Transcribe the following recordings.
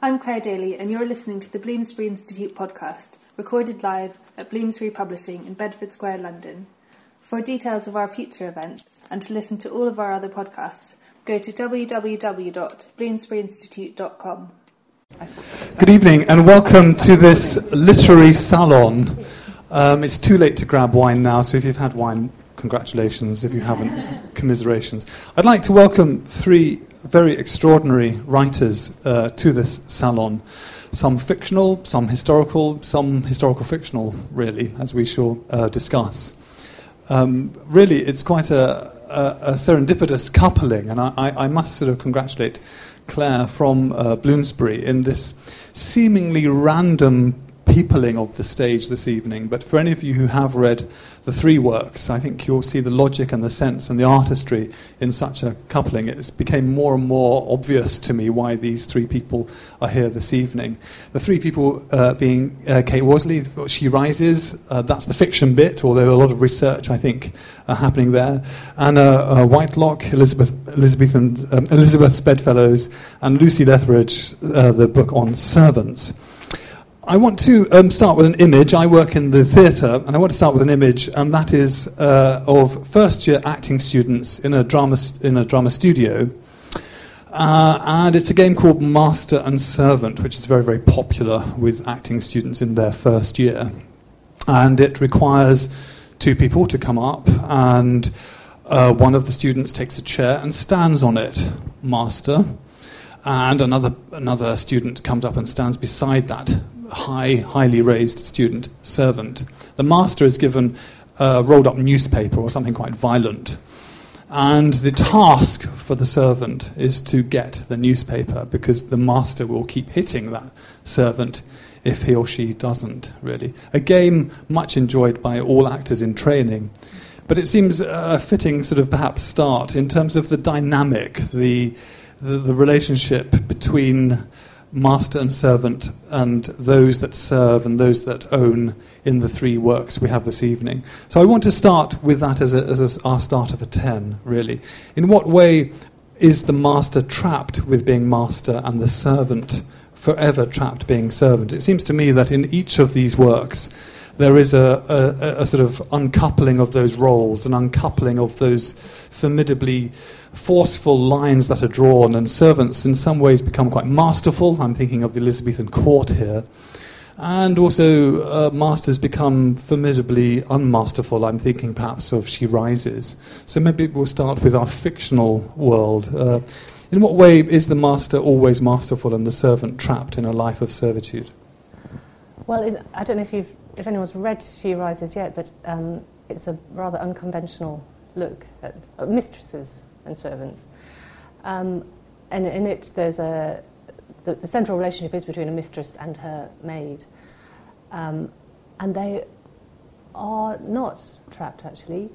I'm Claire Daly, and you're listening to the Bloomsbury Institute podcast, recorded live at Bloomsbury Publishing in Bedford Square, London. For details of our future events and to listen to all of our other podcasts, go to www.bloomsburyinstitute.com. Good evening, and welcome to this literary salon. Um, it's too late to grab wine now, so if you've had wine, congratulations. If you haven't, commiserations. I'd like to welcome three very extraordinary writers uh, to this salon. Some fictional, some historical, some historical fictional, really, as we shall uh, discuss. Um, really, it's quite a, a, a, serendipitous coupling, and I, I, I, must sort of congratulate Claire from uh, Bloomsbury in this seemingly random peopling of the stage this evening. But for any of you who have read the three works, I think you'll see the logic and the sense and the artistry in such a coupling. It became more and more obvious to me why these three people are here this evening. The three people uh, being uh, Kate Worsley, She Rises, uh, that's the fiction bit, although a lot of research, I think, are happening there. Anna uh, Whitelock, Elizabeth, Elizabeth, and, um, Elizabeth Bedfellows, and Lucy Lethbridge, uh, the book on servants. I want to um, start with an image. I work in the theatre, and I want to start with an image, and that is uh, of first year acting students in a drama, in a drama studio. Uh, and it's a game called Master and Servant, which is very, very popular with acting students in their first year. And it requires two people to come up, and uh, one of the students takes a chair and stands on it, Master. And another, another student comes up and stands beside that high, highly raised student servant. The master is given a rolled up newspaper or something quite violent. And the task for the servant is to get the newspaper because the master will keep hitting that servant if he or she doesn't, really. A game much enjoyed by all actors in training. But it seems a fitting sort of perhaps start in terms of the dynamic, the, the, the relationship between master and servant, and those that serve and those that own in the three works we have this evening. So I want to start with that as, a, as a, our start of a 10, really. In what way is the master trapped with being master and the servant forever trapped being servant? It seems to me that in each of these works, there is a, a, a, sort of uncoupling of those roles, an uncoupling of those formidably forceful lines that are drawn, and servants in some ways become quite masterful. I'm thinking of the Elizabethan court here. And also, uh, masters become formidably unmasterful. I'm thinking perhaps of She Rises. So maybe we'll start with our fictional world. Uh, in what way is the master always masterful and the servant trapped in a life of servitude? Well, I don't know if, you've, if anyone's read She Rises yet, but um, it's a rather unconventional look at, mistresses and servants. Um, and in it, there's a the, the, central relationship is between a mistress and her maid, um, and they are not trapped. Actually,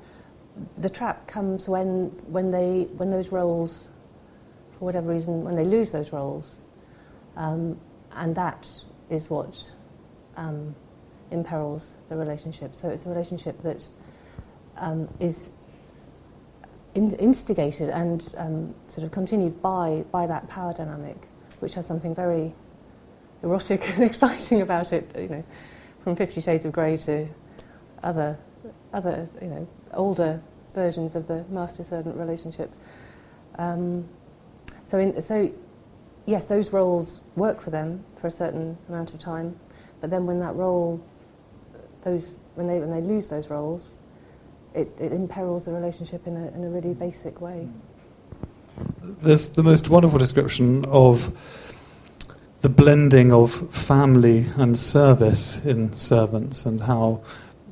the trap comes when when they when those roles, for whatever reason, when they lose those roles, um, and that is what um, imperils the relationship. So it's a relationship that um, is in, instigated and um, sort of continued by, by that power dynamic, which has something very erotic and exciting about it, you know, from Fifty Shades of Grey to other, other you know, older versions of the master-servant relationship. Um, so, in, so, yes, those roles work for them for a certain amount of time, but then when that role, those, when they, when they lose those roles, it, it imperils the relationship in a, in a really basic way. There's the most wonderful description of the blending of family and service in servants and how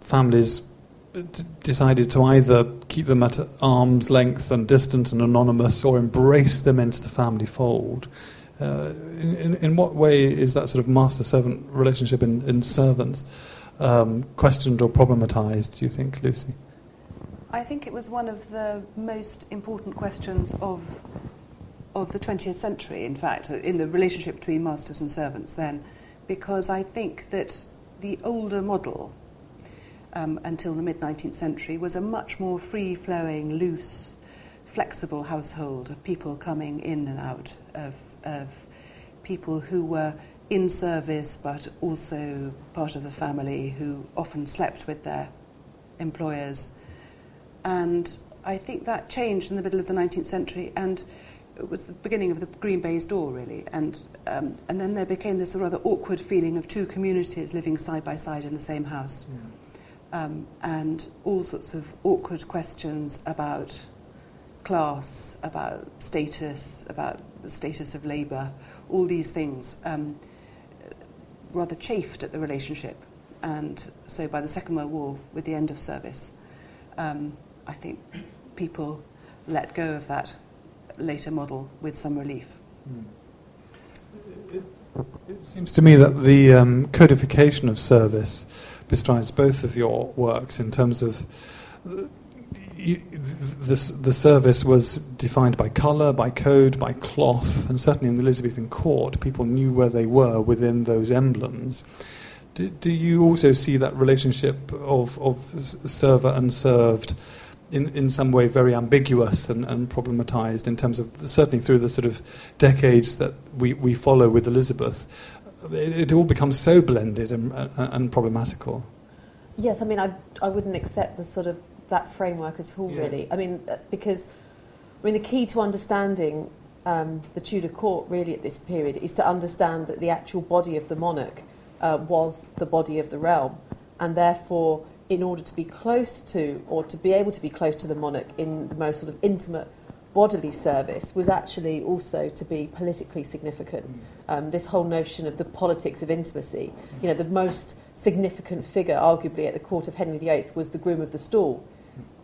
families d- decided to either keep them at arm's length and distant and anonymous or embrace them into the family fold. Uh, in, in, in, what way is that sort of master servant relationship in, in servants um, questioned or problematized, do you think, Lucy? I think it was one of the most important questions of of the 20th century, in fact, in the relationship between masters and servants then, because I think that the older model um, until the mid 19th century was a much more free flowing, loose, flexible household of people coming in and out of, of people who were in service but also part of the family who often slept with their employers. And I think that changed in the middle of the 19th century and it was the beginning of the Green Baize door, really. And, um, and then there became this rather awkward feeling of two communities living side by side in the same house. Yeah. Um, and all sorts of awkward questions about class, about status, about the status of labour, all these things um, rather chafed at the relationship. And so by the Second World War, with the end of service, um, I think people let go of that later model with some relief. Mm. It, it, seems to me that the um, codification of service bestrides both of your works in terms of you, the, the service was defined by colour, by code, by cloth, and certainly in the Elizabethan court, people knew where they were within those emblems. Do, do you also see that relationship of, of server and served in, in some way very ambiguous and, and problematized in terms of certainly through the sort of decades that we, we follow with Elizabeth. It, it all becomes so blended and, and, and, problematical. Yes, I mean, I, I wouldn't accept the sort of that framework at all, yeah. really. I mean, uh, because I mean, the key to understanding um, the Tudor court really at this period is to understand that the actual body of the monarch uh, was the body of the realm, and therefore in order to be close to, or to be able to be close to the monarch in the most sort of intimate bodily service, was actually also to be politically significant. Mm. Um, this whole notion of the politics of intimacy, you know, the most significant figure, arguably, at the court of Henry VIII was the groom of the stool,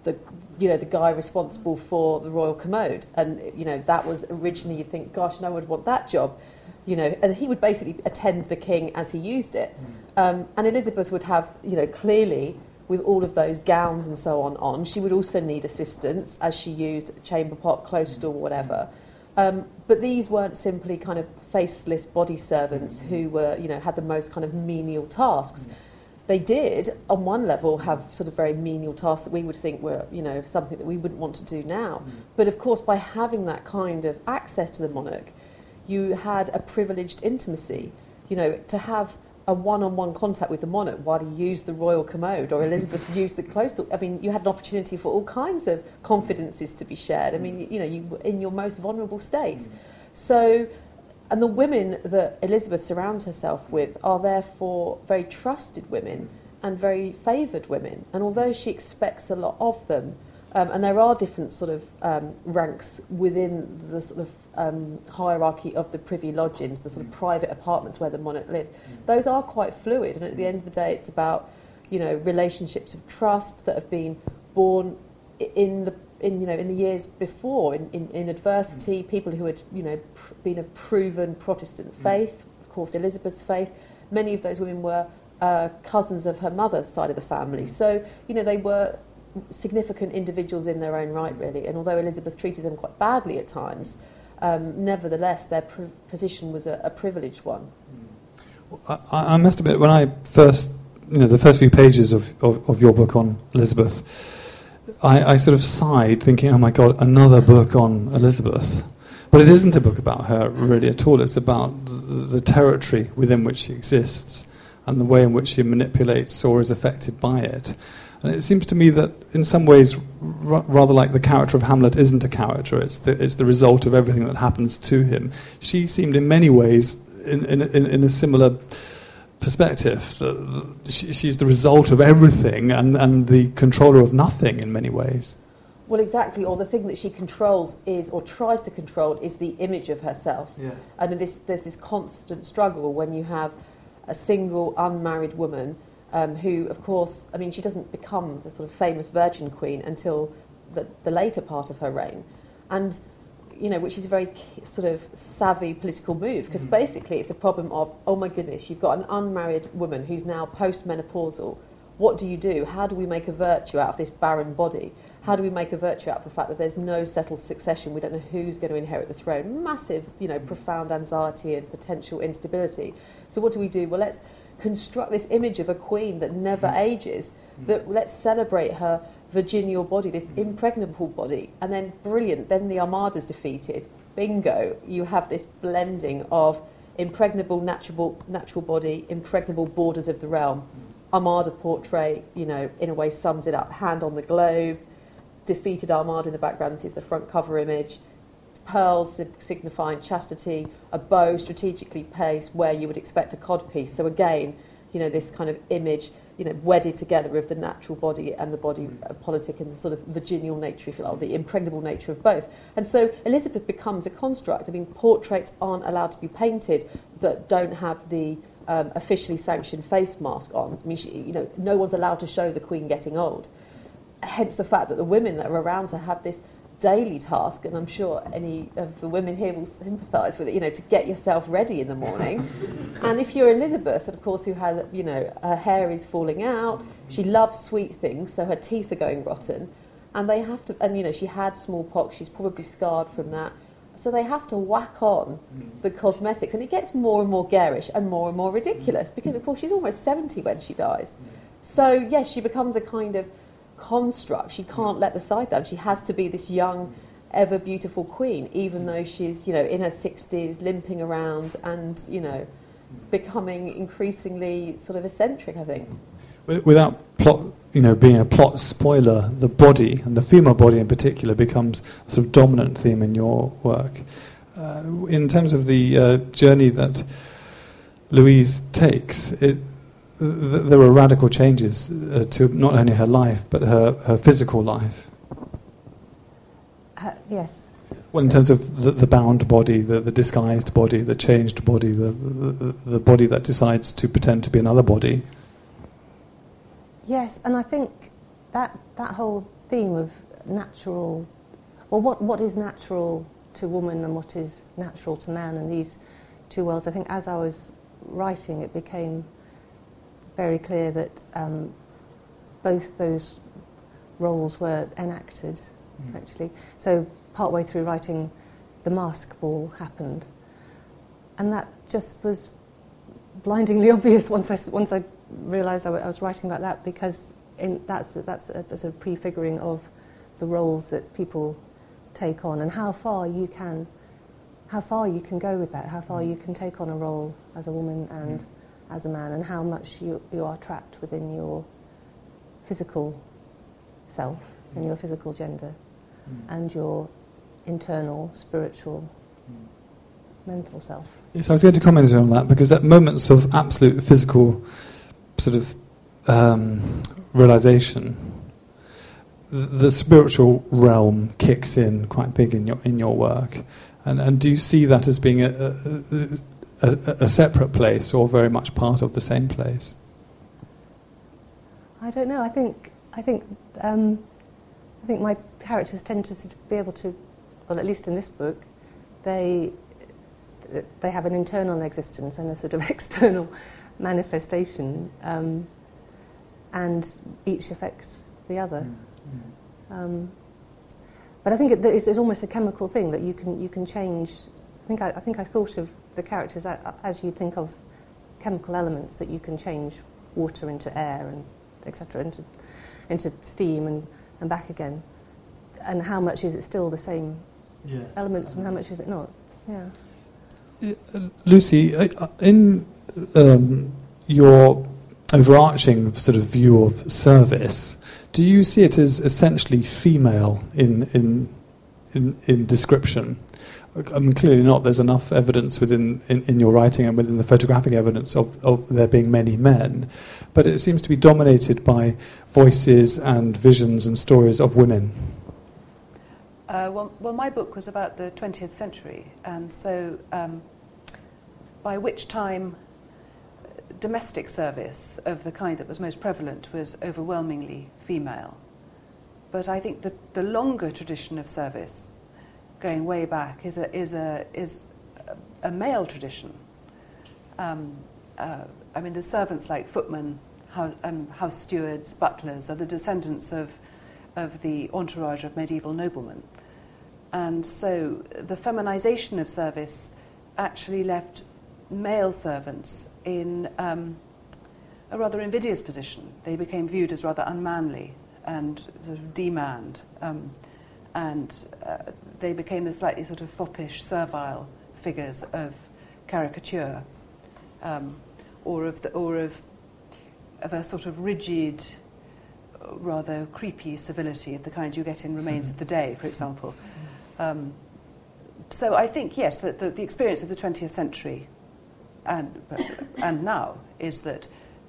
the you know the guy responsible for the royal commode, and you know that was originally you think, gosh, no one would want that job, you know, and he would basically attend the king as he used it, mm. um, and Elizabeth would have you know clearly with all of those gowns and so on on. She would also need assistance as she used chamber pot, close stool, whatever. Um, but these weren't simply kind of faceless body servants who were, you know, had the most kind of menial tasks. They did, on one level, have sort of very menial tasks that we would think were, you know, something that we wouldn't want to do now. But of course, by having that kind of access to the monarch, you had a privileged intimacy. You know, to have a one-on-one contact with the monarch while he used the royal commode or Elizabeth used the door. I mean, you had an opportunity for all kinds of confidences to be shared. I mean, you know, you were in your most vulnerable state. Mm. So, and the women that Elizabeth surrounds herself with are therefore very trusted women and very favoured women. And although she expects a lot of them, um, and there are different sort of um, ranks within the sort of um, hierarchy of the privy lodgings, the sort of private apartments where the monarch lived. Mm. Those are quite fluid, and at the end of the day, it's about you know relationships of trust that have been born in the in you know in the years before in, in, in adversity, mm. people who had you know pr- been of proven Protestant mm. faith, of course Elizabeth's faith. Many of those women were uh, cousins of her mother's side of the family, so you know they were significant individuals in their own right, really. And although Elizabeth treated them quite badly at times, um, nevertheless, their pr- position was a, a privileged one. I, I, must admit, when I first, you know, the first few pages of, of, of your book on Elizabeth, I, I, sort of sighed, thinking, "Oh my God, another book on Elizabeth." But it isn't a book about her really at all. It's about the, the territory within which she exists and the way in which she manipulates or is affected by it. And it seems to me that, in some ways, r- rather like the character of Hamlet isn't a character, it's the, it's the result of everything that happens to him. She seemed, in many ways, in, in, in, in a similar perspective. She, she's the result of everything and, and the controller of nothing in many ways. Well, exactly. Or the thing that she controls is, or tries to control, is the image of herself. Yeah. And this, there's this constant struggle when you have a single unmarried woman um, who, of course, I mean, she doesn't become the sort of famous Virgin Queen until the, the later part of her reign. And, you know, which is a very sort of savvy political move, because mm. basically it's the problem of, oh my goodness, you've got an unmarried woman who's now post-menopausal. What do you do? How do we make a virtue out of this barren body? How do we make a virtue out of the fact that there's no settled succession? We don't know who's going to inherit the throne. Massive, you know, profound anxiety and potential instability. So what do we do? Well, let's construct this image of a queen that never mm. ages, mm. that let's celebrate her virginal body, this impregnable body, and then brilliant, then the Armada's defeated. Bingo, you have this blending of impregnable natural, natural body, impregnable borders of the realm. Armada portrait, you know, in a way sums it up. Hand on the globe, defeated Armada in the background. This is the front cover image. Pearls signifying chastity, a bow strategically placed where you would expect a codpiece. So again, you know, this kind of image you know, wedded together of the natural body and the body uh, politic and the sort of virginal nature, if you like, or the impregnable nature of both. And so Elizabeth becomes a construct. I mean, portraits aren't allowed to be painted that don't have the um, officially sanctioned face mask on. I mean, she, you know, no one's allowed to show the Queen getting old. Hence the fact that the women that are around her have this daily task, and I'm sure any of the women here will sympathise with it, you know, to get yourself ready in the morning. and if you're Elizabeth, of course, who has, you know, her hair is falling out, she loves sweet things, so her teeth are going rotten, and they have to, and, you know, she had smallpox, she's probably scarred from that. So they have to whack on the cosmetics, and it gets more and more garish and more and more ridiculous because, of course, she's almost 70 when she dies. So, yes, she becomes a kind of construct. She can't let the side down. She has to be this young, ever beautiful queen, even though she's, you know, in her 60s, limping around and, you know, becoming increasingly sort of eccentric, I think. Without plot, you know, being a plot spoiler, the body, and the female body in particular, becomes a sort of dominant theme in your work. Uh, in terms of the uh, journey that Louise takes, it, there were radical changes uh, to not only her life but her, her physical life. Uh, yes. Well, in terms of the, the bound body, the, the, disguised body, the changed body, the, the, the body that decides to pretend to be another body. Yes, and I think that that whole theme of natural, well, what what is natural to woman and what is natural to man, and these two worlds. I think as I was writing, it became very clear that um, both those roles were enacted, mm. actually. So, partway through writing, the mask ball happened. And that just was blindingly obvious once I, once I realised I, w- I was writing about that because in, that's, that's a, a sort of prefiguring of the roles that people take on and how far you can how far you can go with that, how far mm. you can take on a role as a woman and mm as a man and how much you, you are trapped within your physical self and your physical gender mm. and your internal spiritual mm. mental self. Yes, I was going to comment on that because at moments of absolute physical sort of um, realization, the, the spiritual realm kicks in quite big in your in your work. And, and do you see that as being a, a, a a, a, separate place or very much part of the same place? I don't know. I think I think um, I think my characters tend to be able to, well, at least in this book, they they have an internal existence and a sort of external manifestation, um, and each affects the other. Mm-hmm. Um, but I think it, it's, it's, almost a chemical thing that you can you can change. I think I, I think I thought of the characters as you think of chemical elements that you can change water into air and etc. into into steam and, and back again. And how much is it still the same yes. elements and how much is it not? Yeah. Uh, Lucy, uh, in um, your overarching sort of view of service, do you see it as essentially female in in in, in description? I mean, clearly not. There's enough evidence within in, in, your writing and within the photographic evidence of, of there being many men, but it seems to be dominated by voices and visions and stories of women. Uh, well, well, my book was about the 20th century, and so um, by which time domestic service of the kind that was most prevalent was overwhelmingly female. But I think that the longer tradition of service going way back, is a, is a, is a, male tradition. Um, uh, I mean, the servants like footmen, house, um, house stewards, butlers are the descendants of, of the entourage of medieval noblemen. And so the feminization of service actually left male servants in um, a rather invidious position. They became viewed as rather unmanly and sort of demand. Um, and uh, they became the slightly sort of foppish, servile figures of caricature, um, or of the, or of of a sort of rigid, rather creepy civility of the kind you get in Remains of the Day, for example. Um, so I think yes, that the, the experience of the 20th century, and and now is that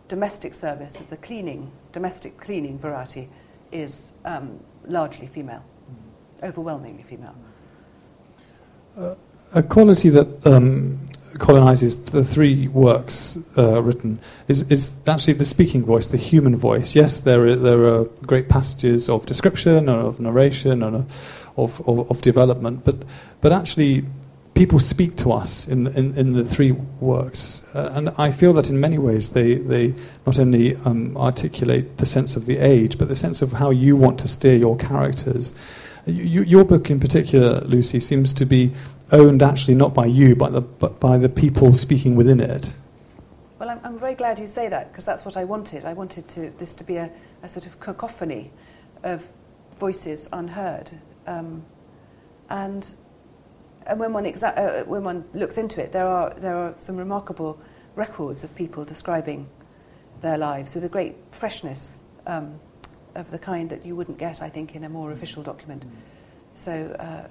domestic service of the cleaning, domestic cleaning variety, is um, largely female, overwhelmingly female. Uh, a quality that um, colonizes the three works uh, written is, is actually the speaking voice, the human voice. Yes, there are, there are great passages of description, and of narration, and of, of, of development, but, but actually people speak to us in, in, in the three works. Uh, and I feel that in many ways they, they not only um, articulate the sense of the age, but the sense of how you want to steer your characters. You, your book in particular, Lucy, seems to be owned actually not by you, but, the, but by the people speaking within it. Well, I'm, I'm very glad you say that because that's what I wanted. I wanted to, this to be a, a sort of cacophony of voices unheard. Um, and and when one, exa- uh, when one looks into it, there are, there are some remarkable records of people describing their lives with a great freshness um, of the kind that you wouldn't get, I think, in a more official document. Mm. So, uh,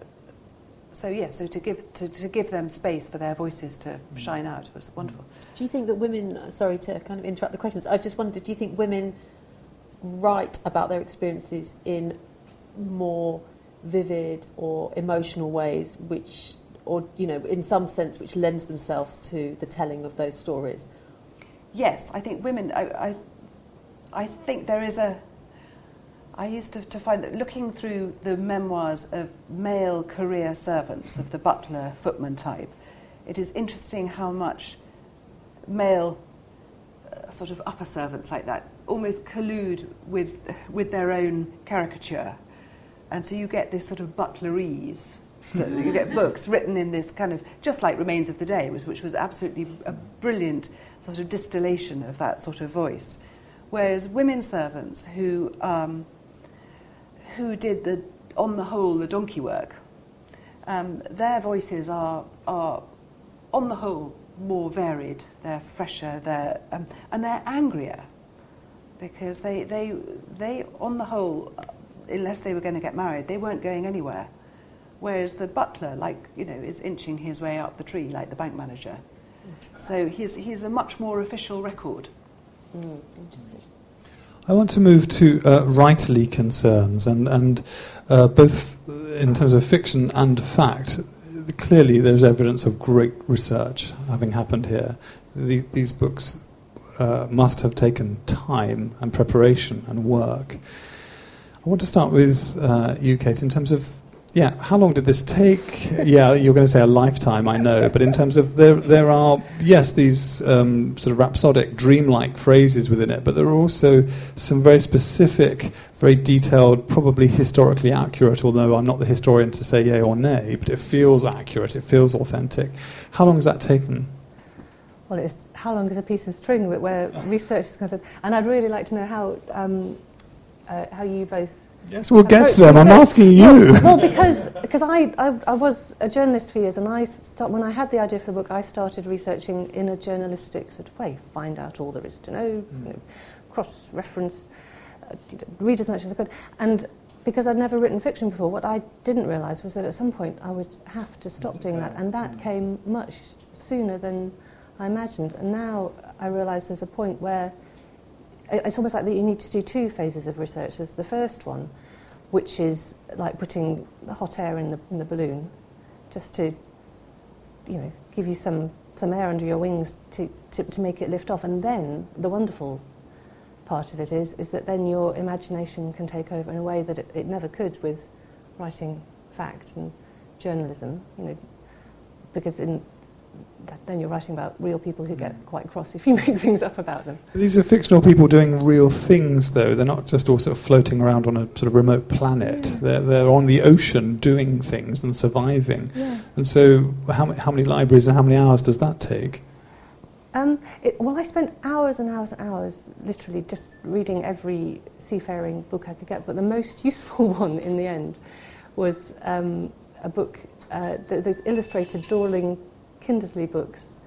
so yeah, so to give, to, to give them space for their voices to mm. shine out was wonderful. Mm. Do you think that women, sorry to kind of interrupt the questions, I just wondered, do you think women write about their experiences in more vivid or emotional ways, which, or you know, in some sense, which lends themselves to the telling of those stories. Yes, I think women. I, I, I think there is a. I used to, to find that looking through the memoirs of male career servants of the butler footman type, it is interesting how much male uh, sort of upper servants like that almost collude with with their own caricature and so you get this sort of butlerese. you get books written in this kind of, just like Remains of the Day, which was absolutely a brilliant sort of distillation of that sort of voice. Whereas women servants who, um, who did the, on the whole, the donkey work, um, their voices are, are, on the whole, more varied, they're fresher, they're, um, and they're angrier because they, they, they, on the whole, unless they were going to get married, they weren't going anywhere. Whereas the butler, like, you know, is inching his way up the tree like the bank manager. So he's, he's a much more official record. Mm, interesting. I want to move to uh, writerly concerns, and, and uh, both in terms of fiction and fact, clearly there's evidence of great research having happened here. The, these books uh, must have taken time and preparation and work. I want to start with uh, you, Kate, in terms of yeah, how long did this take? yeah, you're going to say a lifetime, I know, but in terms of there, there are yes these um, sort of rhapsodic, dreamlike phrases within it, but there are also some very specific, very detailed, probably historically accurate. Although I'm not the historian to say yay or nay, but it feels accurate, it feels authentic. How long has that taken? Well, it's how long is a piece of string where research is concerned, and I'd really like to know how. Um, uh, how you both. Yes, we'll get to them. I'm asking you. Well, well because because I, I, I was a journalist for years, and I start, when I had the idea for the book, I started researching in a journalistic sort of way, find out all there is to know, mm. you know cross reference, uh, you know, read as much as I could, and because I'd never written fiction before, what I didn't realise was that at some point I would have to stop doing that, and that mm. came much sooner than I imagined. And now I realise there's a point where it's almost like that you need to do two phases of research. There's the first one, which is like putting hot air in the, in the balloon, just to, you know, give you some, some air under your wings to, to, to make it lift off. And then the wonderful part of it is, is that then your imagination can take over in a way that it, it never could with writing fact and journalism, you know, because in then you're writing about real people who get quite cross if you make things up about them. These are fictional people doing real things, though. They're not just all sort of floating around on a sort of remote planet. Yeah. They're, they're on the ocean doing things and surviving. Yes. And so, how, how many libraries and how many hours does that take? Um, it, well, I spent hours and hours and hours literally just reading every seafaring book I could get, but the most useful one in the end was um, a book, uh, th- illustrated Dorling Kindersley books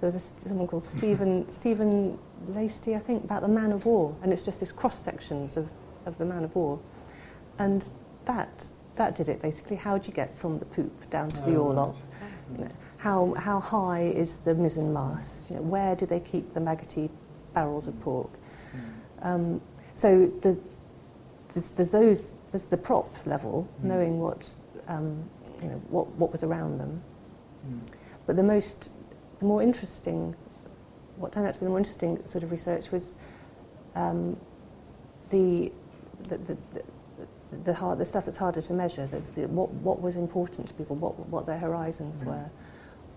there was a, someone called Stephen Stephen Biesty, I think, about the man of war, and it's just these cross sections of, of the man of war, and that that did it basically. How do you get from the poop down to the Oh, orlop? You know, how how high is the mizzen mast? You know, where do they keep the maggoty barrels of pork? Um, so there's, there's, there's those there's the prop level, Mm. knowing what um, you know what what was around them. Mm. But the most, the more interesting, what turned out to be the more interesting sort of research was um, the, the, the, the, the, hard, the stuff that's harder to measure, the, the, what, what was important to people, what, what their horizons Mm. were,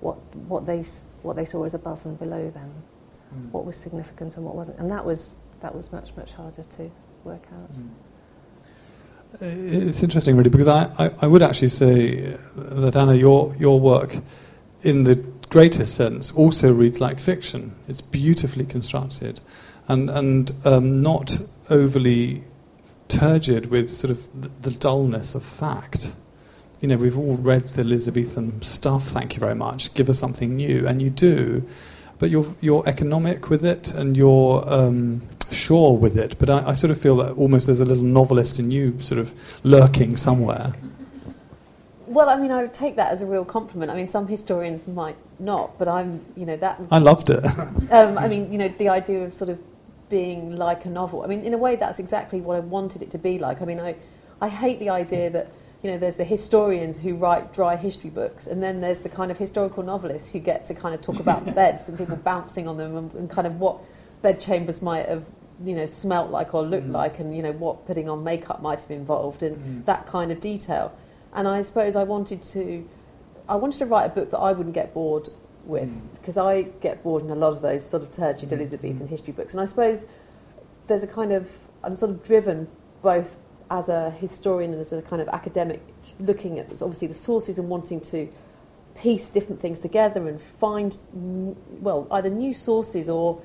what, what, they, what they saw as above and below them, Mm. what was significant and what wasn't. And that was, that was much, much harder to work out. Mm. It's interesting, really, because I, I, I would actually say that Anna, your your work, in the greatest sense, also reads like fiction. It's beautifully constructed, and and um, not overly turgid with sort of the, dullness of fact. You know, we've all read the Elizabethan stuff. Thank you very much. Give us something new, and you do, but you're you're economic with it, and you're um, sure with it. But I, I sort of feel that almost there's a little novelist in you, sort of lurking somewhere. Well, I mean, I would take that as a real compliment. I mean, some historians might not, but I'm, you know, that. I loved it. Um, I mean, you know, the idea of sort of being like a novel. I mean, in a way, that's exactly what I wanted it to be like. I mean, I, I hate the idea that you know there's the historians who write dry history books, and then there's the kind of historical novelists who get to kind of talk about beds and people bouncing on them and, and kind of what bed chambers might have you know smelt like or looked Mm. like, and you know what putting on makeup might have involved, and Mm. that kind of detail. And I suppose I wanted to, I wanted to write a book that I wouldn't get bored with Mm. because I get bored in a lot of those sort of turgid Mm. Elizabethan history books. And I suppose there's a kind of, I'm sort of driven both as a historian and as a kind of academic, looking at obviously the sources and wanting to piece different things together and find, well, either new sources or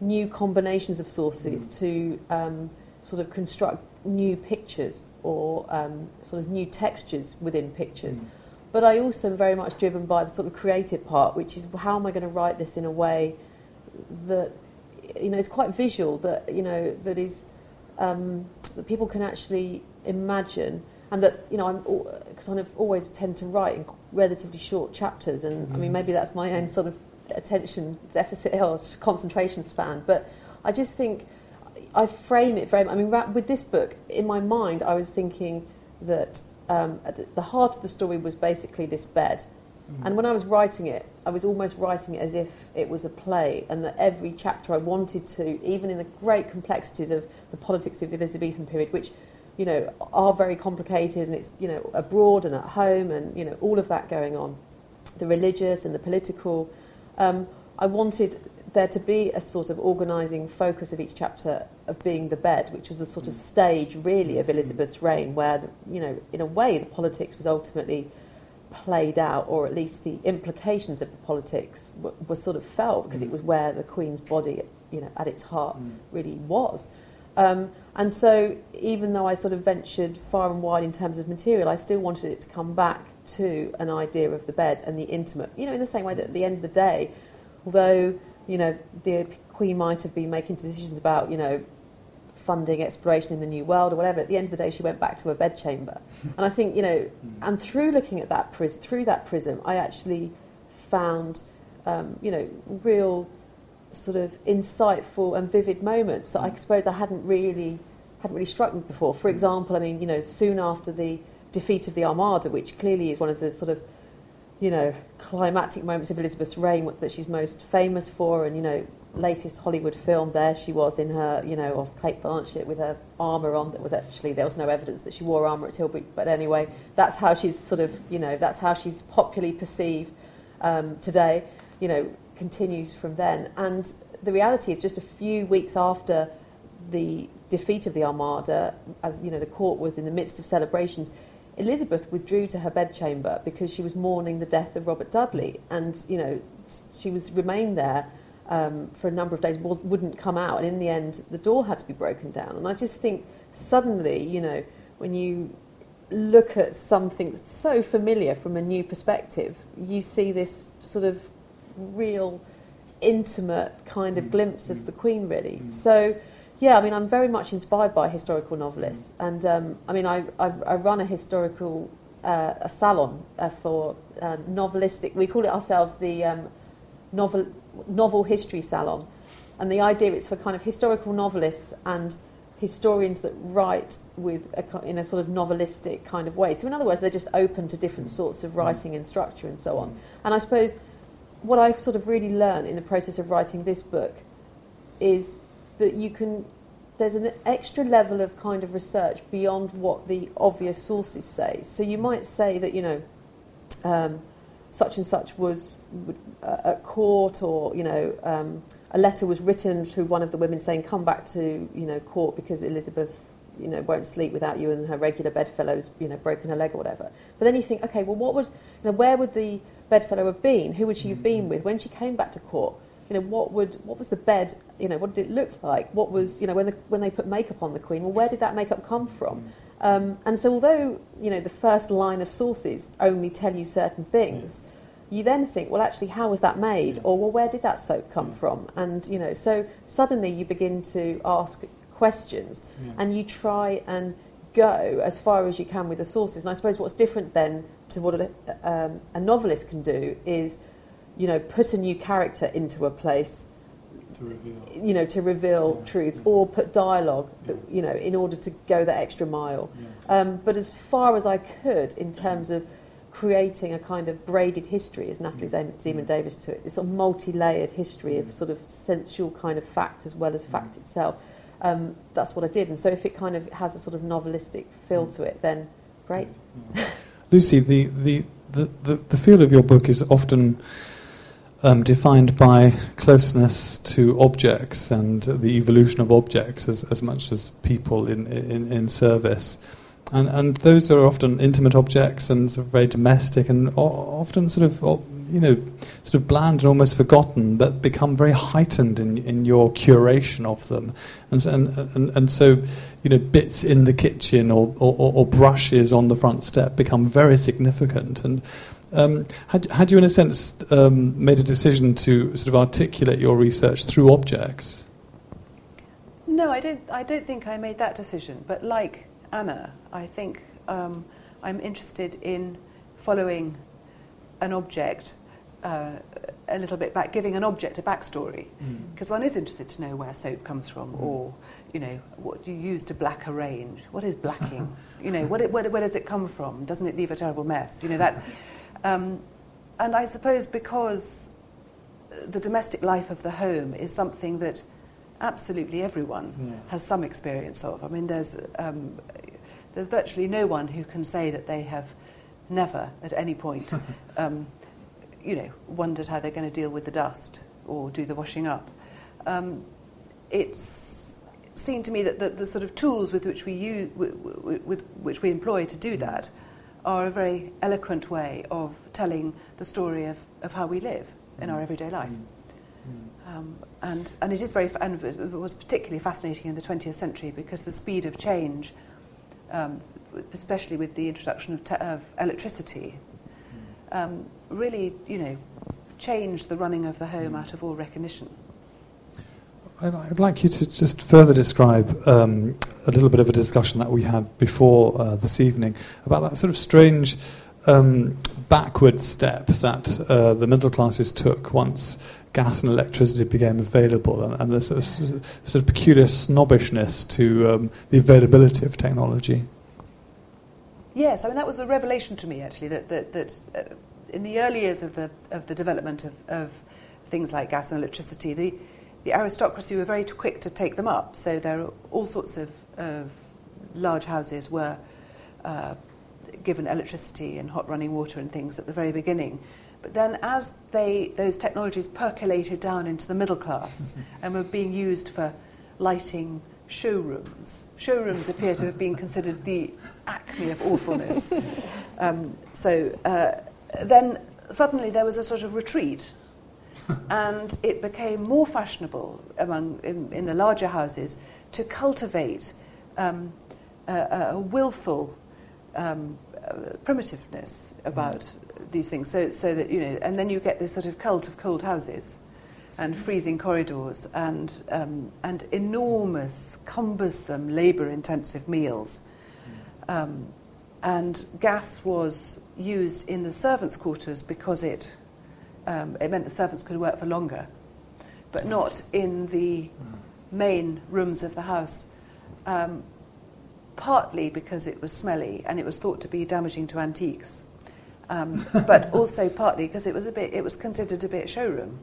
new combinations of sources to um, sort of construct new pictures or um, sort of new textures within pictures. But I also am very much driven by the sort of creative part, which is how am I going to write this in a way that you know is quite visual, that you know that is um, that people can actually imagine, and that you know I'm because kind of always tend to write in relatively short chapters, and I mean Mhm. maybe that's my own sort of attention deficit or concentration span, but I just think I frame it very. I mean, with this book in my mind, I was thinking that um, at the- the heart of the story was basically this bed. And when I was writing it, I was almost writing it as if it was a play, and that every chapter I wanted to, even in the great complexities of the politics of the Elizabethan period, which you know are very complicated, and it's you know abroad and at home, and you know all of that going on, the religious and the political. Um, I wanted there to be a sort of organising focus of each chapter of being the bed, which was the sort of mm. stage really of mm. Elizabeth's reign, where the, you know in a way the politics was ultimately played out, or at least the implications of the politics w- were sort of felt because it mm. was where the Queen's body, you know, at its heart really was. Um, and so, even though I sort of ventured far and wide in terms of material, I still wanted it to come back to an idea of the bed and the intimate. You know, in the same way that at the end of the day, although you know the Queen might have been making decisions about you know funding exploration in the New World or whatever, at the end of the day, she went back to her bedchamber. and I think you know, hmm. and through looking at that prism, through that prism, I actually found um, you know real sort of insightful and vivid moments that I hmm. suppose I hadn't really hadn't really struck me before. For hmm. example, I mean, you know, soon after the defeat of the Armada, which clearly is one of the sort of you know climactic moments of Elizabeth's reign that she's most famous for, and you know, latest Hollywood film, there she was in her, you know, of Cate Blanchett with her armour on. That was actually there was no evidence that she wore armour at Tilbury, but anyway, that's how she's sort of, you know, that's how she's popularly perceived um, today. You know, continues from then. And the reality is, just a few weeks after the defeat of the Armada, as you know, the court was in the midst of celebrations. Elizabeth withdrew to her bedchamber because she was mourning the death of Robert Dudley, and you know she was remained there um, for a number of days, wouldn't come out, and in the end, the door had to be broken down. And I just think suddenly, you know, when you look at something so familiar from a new perspective, you see this sort of real intimate kind of Mm. glimpse of Mm. the Queen, really. Mm. So, yeah, I mean, I'm very much inspired by historical novelists, and um, I mean, I, I, I run a historical uh, a salon uh, for um, novelistic. We call it ourselves the um, novel novel history salon, and the idea is for kind of historical novelists and historians that write with a, in a sort of novelistic kind of way. So, in other words, they're just open to different sorts of writing and structure and so on. And I suppose what I've sort of really learned in the process of writing this book is that you can. There's an extra level of kind of research beyond what the obvious sources say. So you might say that you know, um, such and such was uh, at court, or you know, um, a letter was written to one of the women saying, "Come back to you know court because Elizabeth." You know, won't sleep without you, and her regular bedfellow's you know broken her leg or whatever. But then you think, okay, well, what would you know, where would the bedfellow have been? Who would she have been with when she came back to court? You know, what would what was the bed? You know, what did it look like? What was you know when the, when they put makeup on the queen? Well, where did that makeup come from? Um, and so, although you know the first line of sources only tell you certain things, you then think, well, actually, how was that made? Or well, where did that soap come from? And you know, so suddenly you begin to ask questions, and you try and go as far as you can with the sources. And I suppose what's different then to what a, um, a novelist can do is, you know, put a new character into a place, To reveal. you know, to reveal Yeah. truths, or put dialogue, that, you know, in order to go that extra mile. Yeah. Um, but as far as I could, in terms of creating a kind of braided history, as Natalie Mm. Zemon Davis to it, this sort of multi-layered history of sort of sensual kind of fact as well as fact itself. Um, that's what I did, and so if it kind of has a sort of novelistic feel to it, then great. Lucy, the, the, the, the, the feel of your book is often um, defined by closeness to objects and the evolution of objects as, as much as people in, in, in service. And, and those are often intimate objects and sort of very domestic and often sort of, you know, sort of bland and almost forgotten, but become very heightened in, in your curation of them. And, and, and, and so, you know, bits in the kitchen or, or- or brushes on the front step become very significant. And um, had, had you, in a sense, um, made a decision to sort of articulate your research through objects? No, I don't. I don't think I made that decision. But like Anna, I think um, I'm interested in following an object uh, a little bit back, giving an object a backstory, because one is interested to know where soap comes from, Mm. or you know what do you use to black a range. What is blacking? you know, what it, where, where does it come from? Doesn't it leave a terrible mess? You know that. Um, and I suppose because the domestic life of the home is something that absolutely everyone Yeah. has some experience of. I mean, there's, um, there's virtually no one who can say that they have never, at any point, um, you know, wondered how they're going to deal with the dust or do the washing up. Um, it's seemed to me that the, the sort of tools with which we use, with, with which we employ to do that are a very eloquent way of telling the story of, of how we live in our everyday life. Um, and, and it is very, and it was particularly fascinating in the 20th century because the speed of change, um, especially with the introduction of, te- of electricity, um, really, you know, changed the running of the home out of all recognition. I'd, like you to just further describe um, a little bit of a discussion that we had before uh, this evening about that sort of strange um, backward step that uh, the middle classes took once gas and electricity became available, and, and the sort of, sort of peculiar snobbishness to um, the availability of technology. Yes, I mean that was a revelation to me actually. That that, that uh, in the early years of the of the development of, of things like gas and electricity, the the aristocracy were very quick to take them up. So there are all sorts of, of large houses were uh, given electricity and hot running water and things at the very beginning. But then, as they those technologies percolated down into the middle class and were being used for lighting showrooms, showrooms appear to have been considered the acme of awfulness. um, so uh, then suddenly there was a sort of retreat, and it became more fashionable among in, in the larger houses to cultivate um, a, a willful um, primitiveness about these things. So, so that you know, and then you get this sort of cult of cold houses, and freezing corridors and, um, and enormous, cumbersome, labour intensive meals. Um, and gas was used in the servants' quarters because it, um, it meant the servants could work for longer, but not in the main rooms of the house. Um, partly because it was smelly and it was thought to be damaging to antiques, um, but also partly because it was a bit, it was considered a bit showroom.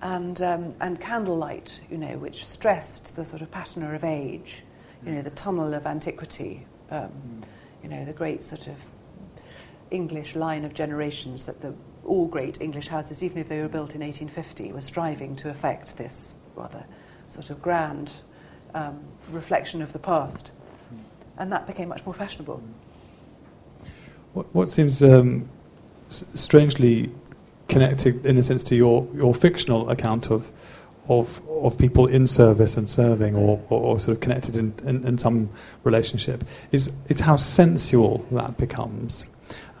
And, um, and candlelight, you know, which stressed the sort of patina of age, you know, the tunnel of antiquity, um, you know, the great sort of English line of generations that the, all great English houses, even if they were built in 1850, were striving to effect this rather sort of grand um, reflection of the past. And that became much more fashionable. What, what seems um, strangely connected, in a sense, to your, your fictional account of, of, of people in service and serving, or, or, or sort of connected in, in, in some relationship, is, is how sensual that becomes.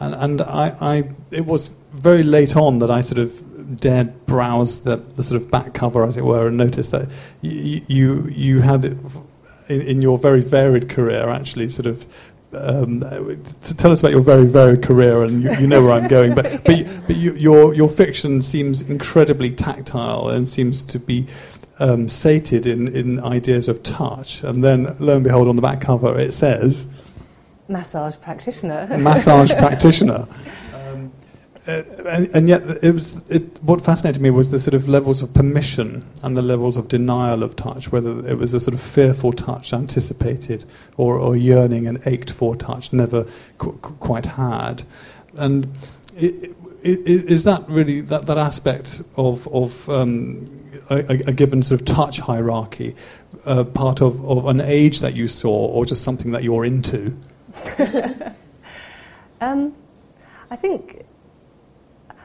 And, and I, I, it was very late on that I sort of dared browse the, the sort of back cover, as it were, and noticed that you, you, you had, in, in your very varied career, actually sort of um, to tell us about your very varied career, and you, you know where I'm going. But but, you, but you, your your fiction seems incredibly tactile and seems to be um, sated in in ideas of touch. And then lo and behold, on the back cover it says Massage practitioner. massage practitioner. Uh, and, and yet, it was it, what fascinated me was the sort of levels of permission and the levels of denial of touch. Whether it was a sort of fearful touch, anticipated, or, or yearning and ached for touch, never qu- qu- quite had. And i- i- i- is that really that, that aspect of of um, a, a- a given sort of touch hierarchy uh, part of, of an age that you saw, or just something that you're into? Um, I think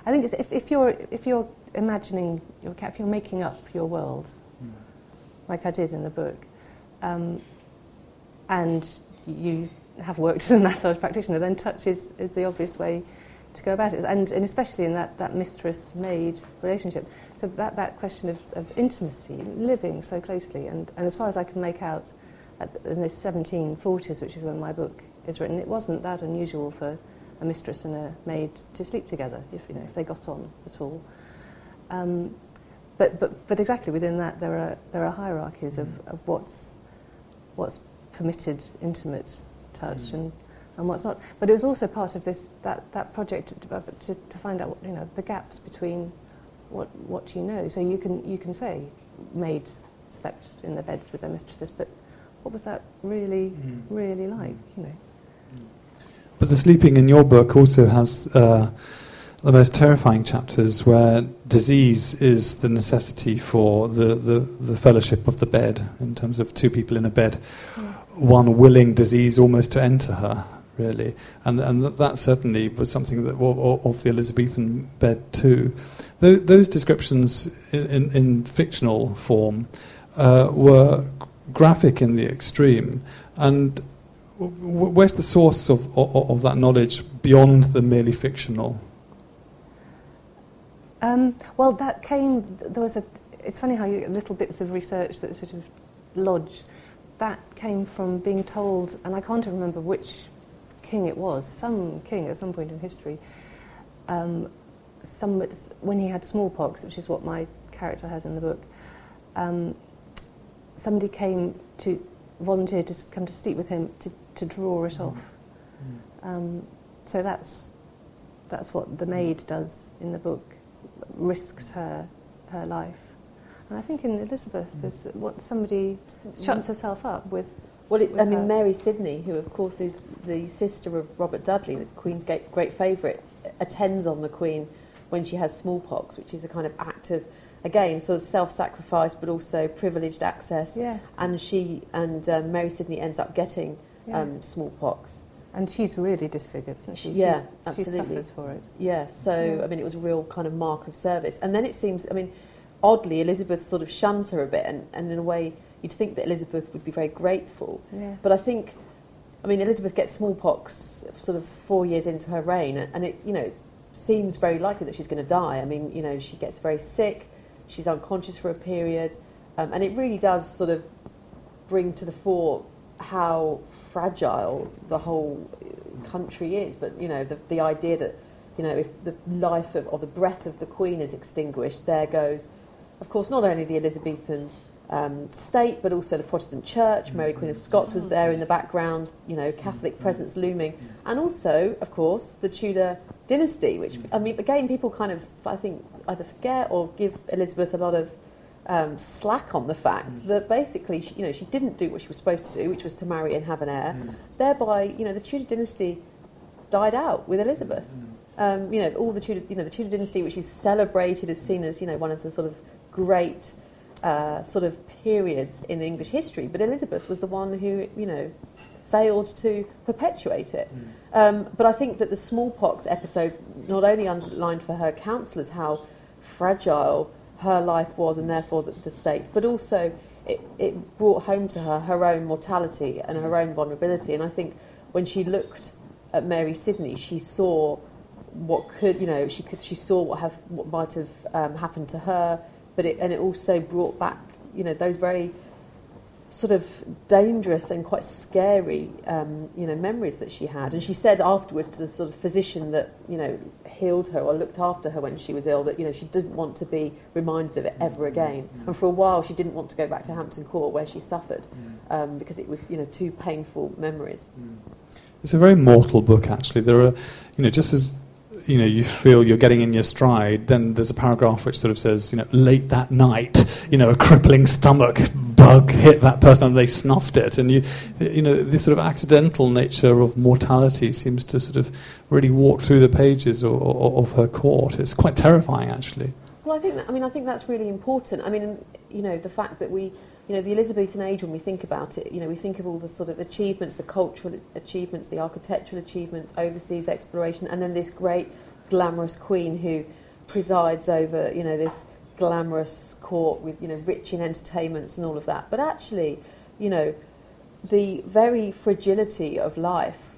I think it's if, if you're if you're imagining your cat, if you're making up your world, like I did in the book, um, and you have worked as a massage practitioner, then touch is, is the obvious way to go about it, and, and especially in that, that mistress-maid relationship. So that, that question of, of intimacy, living so closely, and, and as far as I can make out, at, in the 1740s, which is when my book is written, it wasn't that unusual for a mistress and a maid to sleep together, if, you know, if they got on at all. Um, but, but, but exactly within that, there are, there are hierarchies of, of what's, what's permitted intimate touch Mm. and, and what's not. But it was also part of this, that, that project to, to, to find out you know, the gaps between what, what you know. So you can, you can say maids slept in their beds with their mistresses, but what was that really, Mm. really like, you know? But the sleeping in your book also has uh, the most terrifying chapters where disease is the necessity for the, the, the fellowship of the bed, in terms of two people in a bed, one willing disease almost to enter her, really. And, and that- certainly was something that of, of the Elizabethan bed too. Tho- those descriptions in, in, in fictional form uh, were graphic in the extreme. And where's the source of, of, of that knowledge beyond the merely fictional? Um, well, that came. There was a. It's funny how you little bits of research that sort of lodge. That came from being told, and I can't remember which king it was. Some king at some point in history. Um, some when he had smallpox, which is what my character has in the book. Um, somebody came to volunteer to come to sleep with him to, to draw it off. Um, so that's that's what the maid does in the book, risks her her life. And I think in Elizabeth, there's what somebody shuts herself up with. Well, it, with I mean, her. Mary Sidney, who of course is the sister of Robert Dudley, the Queen's great, favourite, attends on the Queen when she has smallpox, which is a kind of act of, again, sort of self-sacrifice, but also privileged access. Yeah, And she and um, Mary Sidney ends up getting um, smallpox. and she's really disfigured. She? Yeah, she, absolutely. She suffers for it. Yeah, so Yeah. I mean, it was a real kind of mark of service. And then it seems, I mean, oddly, Elizabeth sort of shuns her a bit, and, and in a way, you'd think that Elizabeth would be very grateful. Yeah. But I think, I mean, Elizabeth gets smallpox sort of four years into her reign, and it, you know, seems very likely that she's going to die. I mean, you know, she gets very sick. she's unconscious for a period, um, and it really does sort of bring to the fore how fragile the whole country is. But you know, the, the idea that you know, if the life of, or the breath of the Queen is extinguished, there goes, of course, not only the Elizabethan um, state, but also the Protestant Church. Mary Queen of Scots was there in the background, you know, Catholic presence looming, and also, of course, the Tudor dynasty. Which I mean, again, people kind of, I think, either forget or give Elizabeth a lot of um, slack on the fact mm. that basically, she, you know, she didn't do what she was supposed to do, which was to marry and have an heir. Mm. Thereby, you know, the Tudor dynasty died out with Elizabeth. Mm. Um, you know, all the Tudor, you know, the Tudor dynasty, which is celebrated as seen as, you know, one of the sort of great uh, sort of periods in English history. But Elizabeth was the one who, you know, failed to perpetuate it. Mm. Um, but I think that the smallpox episode not only underlined for her counsellors how fragile her life was and therefore the, the state, but also it, it brought home to her her own mortality and her own vulnerability. And I think when she looked at Mary Sidney, she saw what could, you know, she could, she saw what have what might have um, happened to her, but it and it also brought back, you know, those very sort of dangerous and quite scary, um, you know, memories that she had. And she said afterwards to the sort of physician that, you know, healed her or looked after her when she was ill that, you know, she didn't want to be reminded of it ever again. And for a while, she didn't want to go back to Hampton Court where she suffered um, because it was, you know, two painful memories. It's a very mortal book, actually. There are, you know, just as you know you feel you're getting in your stride, then there's a paragraph which sort of says, you know, late that night, you know, a crippling stomach bug hit that person and they snuffed it, and you, you know, the sort of accidental nature of mortality seems to sort of really walk through the pages of, of her court. It's quite terrifying, actually. Well, I think that, I mean I think that's really important. I mean, you know, the fact that we you know, the Elizabethan age, when we think about it, you know, we think of all the sort of achievements, the cultural achievements, the architectural achievements, overseas exploration, and then this great glamorous queen who presides over, you know, this glamorous court with, you know, rich in entertainments and all of that. But actually, you know, the very fragility of life,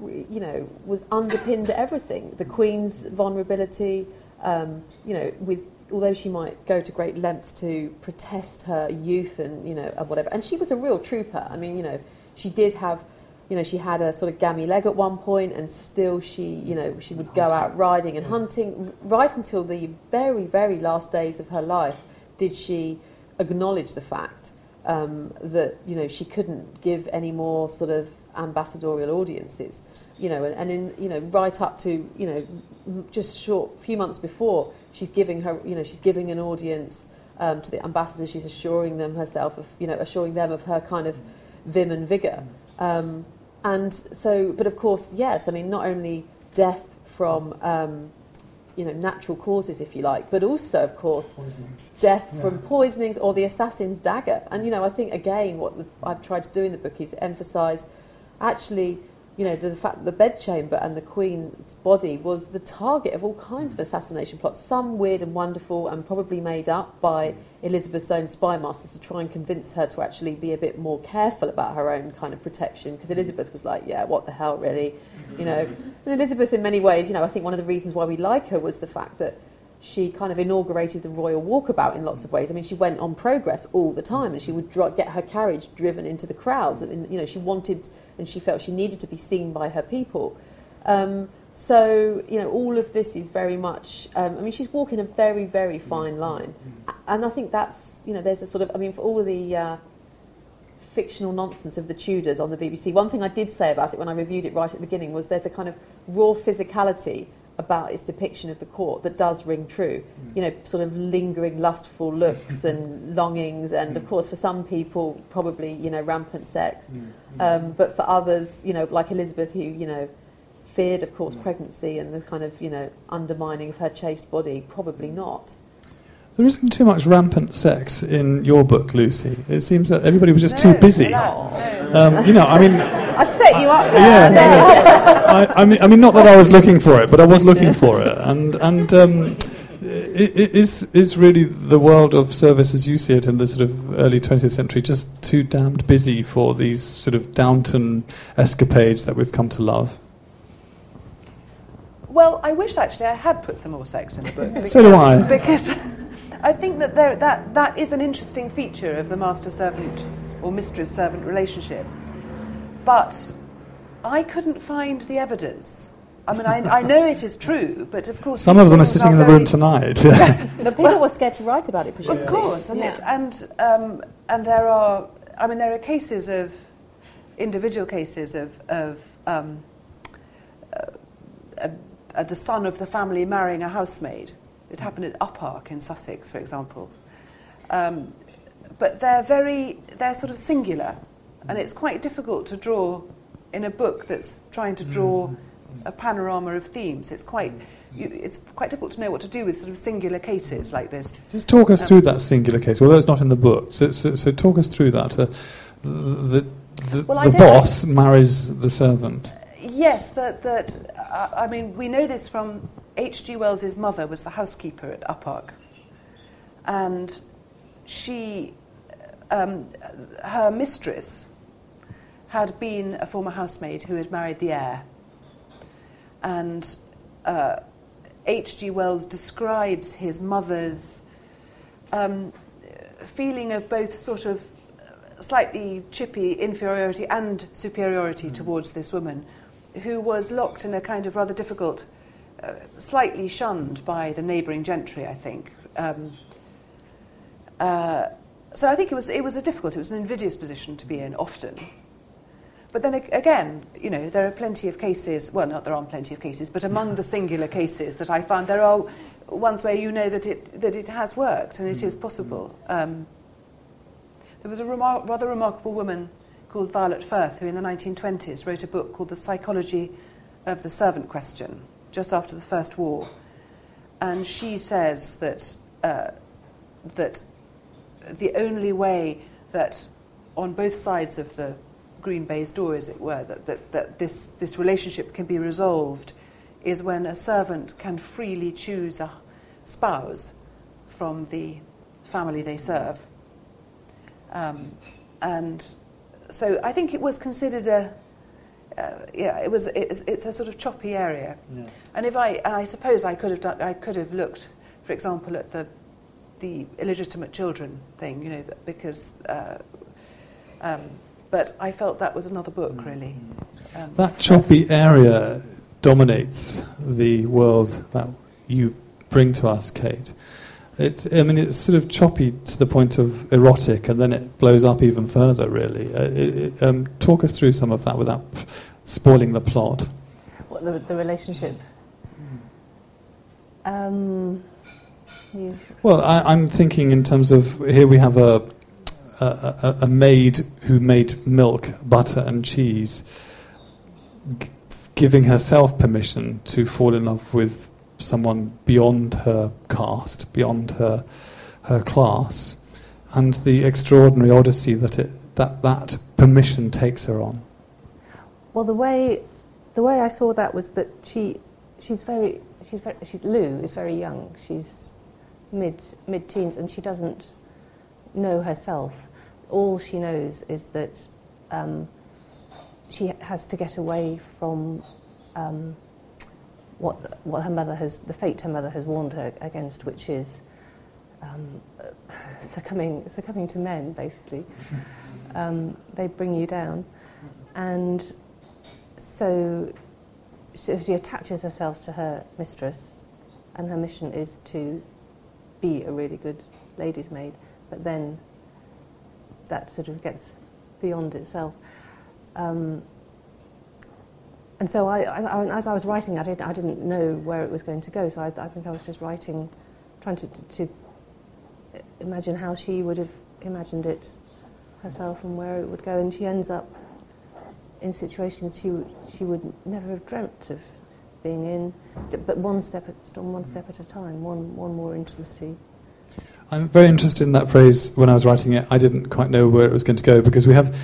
you know, was underpinned everything. The queen's vulnerability, um, you know, with although she might go to great lengths to protest her youth and you know whatever, and she was a real trooper. I mean, you know, she did have, you know, she had a sort of gammy leg at one point, and still she, you know, she would go out riding and hunting right until the very, very last days of her life. Did she acknowledge the fact um, that you know she couldn't give any more sort of ambassadorial audiences? You know, and, and in you know right up to you know just short few months before she's giving her, you know, she's giving an audience um, to the ambassadors. She's assuring them herself of, you know, assuring them of her kind of vim and vigor. Um, and so, but of course, yes. I mean, not only death from, um, you know, natural causes, if you like, but also, of course, poisonings. death yeah. from poisonings or the assassin's dagger. And you know, I think again, what the, I've tried to do in the book is emphasise actually you know, the, the fact that the bedchamber and the Queen's body was the target of all kinds of mm. assassination plots, some weird and wonderful and probably made up by Elizabeth's own spy masters to try and convince her to actually be a bit more careful about her own kind of protection. Because mm. Elizabeth was like, yeah, what the hell, really? Mm-hmm. You know, and Elizabeth, in many ways, you know, I think one of the reasons why we like her was the fact that she kind of inaugurated the royal walkabout in lots of ways. I mean, she went on progress all the time, and she would get her carriage driven into the crowds. And you know, she wanted and she felt she needed to be seen by her people. Um, so, you know, all of this is very much, um, I mean, she's walking a very, very fine line. And I think that's, you know, there's a sort of, I mean, for all the uh, fictional nonsense of the Tudors on the BBC, one thing I did say about it when I reviewed it right at the beginning was there's a kind of raw physicality about its depiction of the court that does ring true. Mm. You know, sort of lingering lustful looks and longings, and of mm. course, for some people, probably you know, rampant sex. Mm. Um, but for others, you know, like Elizabeth, who you know, feared, of course, pregnancy and the kind of you know undermining of her chaste body, probably not. There isn't too much rampant sex in your book, Lucy. It seems that everybody was just no, too busy. Um, you know, I mean, I set you up there. Yeah, I, I, mean, I mean, not that I was looking for it, but I was looking for it, and and um, it, it is is really the world of service as you see it in the sort of early 20th century just too damned busy for these sort of Downton escapades that we've come to love. Well, I wish actually I had put some more sex in the book. Because, so do I. Because I think that there, that that is an interesting feature of the master servant or mistress servant relationship, but I couldn't find the evidence. I mean, I, I know it is true, but of course Some of them are things sitting in the room tonight. But people were scared to write about it, presumably. Of course, and Yeah. it, and um, and there are, I mean, there are cases of individual cases of of um, uh, uh, uh, the son of the family marrying a housemaid. It happened at Uppark in Sussex, for example. Um, but they're very, they're sort of singular, and it's quite difficult to draw in a book that's trying to draw a panorama of themes. It's quite, you, it's quite difficult to know what to do with sort of singular cases like this. Just talk us Um, through that singular case, although it's not in the book. So, so, so talk us through that. Uh, the the, Well, the boss marries the servant. Yes, that, that uh, I mean, we know this from H.G. Wells's mother was the housekeeper at Uppark, and she, um, her mistress, had been a former housemaid who had married the heir, and uh, H.G. Wells describes his mother's um, feeling of both sort of slightly chippy inferiority and superiority towards this woman, who was locked in a kind of rather difficult, uh, slightly shunned by the neighbouring gentry, I think. Um, uh, so I think it was, it was a difficult, it was an invidious position to be in often. But then again, you know, there are plenty of cases, well, not there aren't plenty of cases, but among the singular cases that I found, there are ones where you know that it, that it has worked and it is possible. Um, there was a remar- rather remarkable woman called Violet Firth who in the 1920s wrote a book called The Psychology of the Servant Question, just after the First War. And she says that, uh, that the only way that on both sides of the green baize door, as it were, that, that, that this, this relationship can be resolved is when a servant can freely choose a spouse from the family they serve. Um, and so I think it was considered a, uh, yeah, it was, it's, it's a sort of choppy area. And if I, and I suppose I could have done, I could have looked, for example, at the, the illegitimate children thing, you know, because, uh, um, but I felt that was another book, really. Um, That choppy area dominates the world that you bring to us, Kate. It's, I mean, it's sort of choppy to the point of erotic, and then it blows up even further. Really, uh, it, it, um, talk us through some of that without p- spoiling the plot. What the, the relationship? Um, Well, I, I'm thinking in terms of here we have a, a, a, a maid who made milk, butter, and cheese, g- giving herself permission to fall in love with someone beyond her caste, beyond her her class, and the extraordinary odyssey that it that that permission takes her on. well, the way the way I saw that was that she she's very she's very she's Lou is very young. She's mid mid teens and she doesn't know herself. All she knows is that um, she has to get away from um, what what her mother has the fate her mother has warned her against, which is um, succumbing succumbing to men. Basically, um, they bring you down, and so, so she attaches herself to her mistress, and her mission is to be a really good lady's maid. But then that sort of gets beyond itself. Um, and so I, I, as I was writing, I didn't, I didn't know where it was going to go. So I, I think I was just writing, trying to, to imagine how she would have imagined it herself and where it would go. And she ends up in situations she, she would never have dreamt of being in, but one step at, one step at a time, one, one more intimacy. I'm very interested in that phrase when I was writing it. I didn't quite know where it was going to go because we have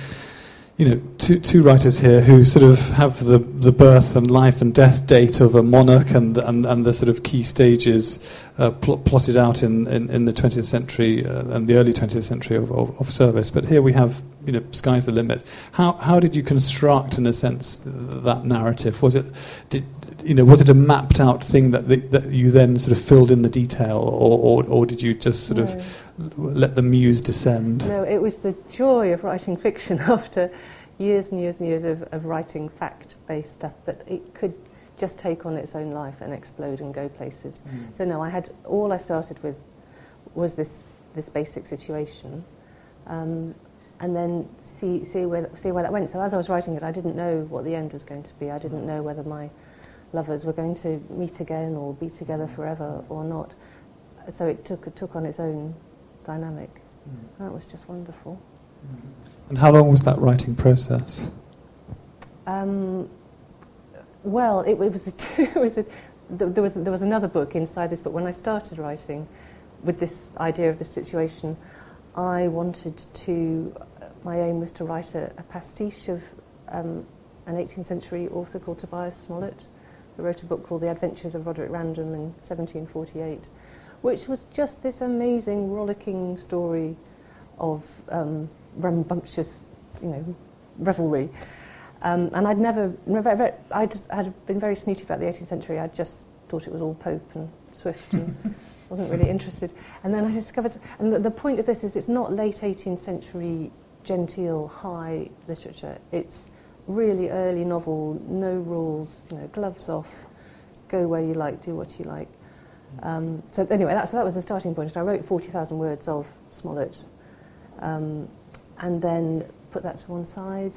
you know, two, two writers here who sort of have the, the birth and life and death date of a monarch and, and, and the sort of key stages uh, pl- plotted out in, in, in, the 20th century uh, and the early 20th century of, of, of, service. But here we have, you know, sky's the limit. How, how did you construct, in a sense, that narrative? Was it, did, you know, was it a mapped out thing that, the, that you then sort of filled in the detail, or, or, or did you just sort no. of let the muse descend? No, it was the joy of writing fiction after years and years and years of, of writing fact based stuff that it could just take on its own life and explode and go places. Mm. So, no, I had all I started with was this, this basic situation. Um, and then see, see, where, see where that went. So as I was writing it, I didn't know what the end was going to be. I didn't know whether my lovers were going to meet again or be together forever or not. So it took, it took on its own dynamic. Mm. That was just wonderful. Mm. And how long was that writing process? Um, well, it, it, was a, it was a, there was there was another book inside this, but when I started writing, with this idea of the situation, I wanted to. My aim was to write a, a pastiche of um, an 18th century author called Tobias Smollett, who wrote a book called The Adventures of Roderick Random in 1748 which was just this amazing, rollicking story of um, rambunctious, you know, revelry. Um, and I'd never, never, I'd, I'd been very snooty about the 18th century. I just thought it was all Pope and Swift and wasn't really interested. And then I discovered, and the, the point of this is it's not late 18th century genteel high literature. It's really early novel, no rules, you know, gloves off, go where you like, do what you like. Um, so anyway, that, so that was the starting point. I wrote 40,000 words of Smollett um, and then put that to one side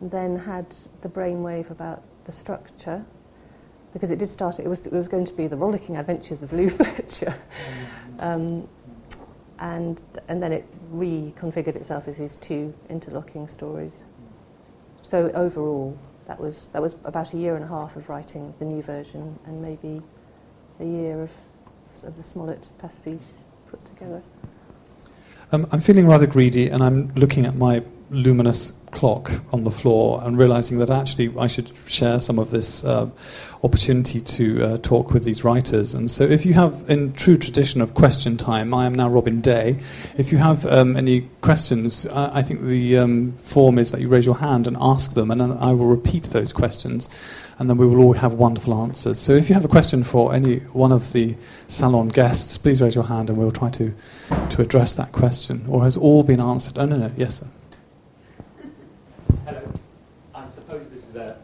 and then had the brainwave about the structure because it did start, it was, it was going to be the rollicking adventures of Lou Fletcher. um, and, and then it reconfigured itself as these two interlocking stories. So overall, that was, that was about a year and a half of writing the new version and maybe a year of, of the Smollett pastiche put together. Um, I'm feeling rather greedy, and I'm looking at my luminous clock on the floor and realizing that actually I should share some of this uh, opportunity to uh, talk with these writers. And so, if you have, in true tradition of question time, I am now Robin Day. If you have um, any questions, I, I think the um, form is that you raise your hand and ask them, and I will repeat those questions and then we will all have wonderful answers. So if you have a question for any one of the salon guests, please raise your hand and we'll try to, to address that question. Or has all been answered? Oh, no, no, yes, sir. Hello. I suppose this is a,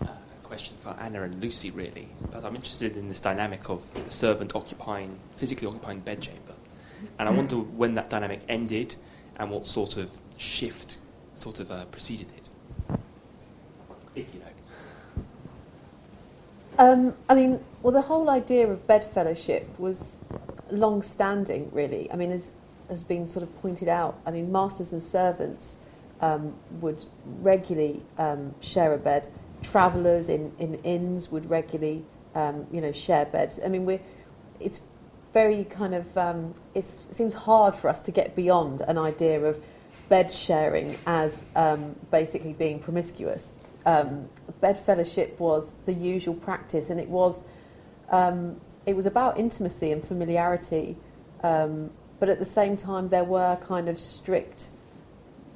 a question for Anna and Lucy, really, but I'm interested in this dynamic of the servant occupying, physically occupying the bedchamber. And I wonder when that dynamic ended and what sort of shift sort of uh, preceded it, if you know. Um, I mean, well, the whole idea of bedfellowship was long-standing, really. I mean, as has been sort of pointed out, I mean, masters and servants um, would regularly um, share a bed. Travellers in, in inns would regularly, um, you know, share beds. I mean, we're, it's very kind of, um, it seems hard for us to get beyond an idea of bed sharing as um, basically being promiscuous um, bedfellowship was the usual practice, and it was um, it was about intimacy and familiarity, um, but at the same time there were kind of strict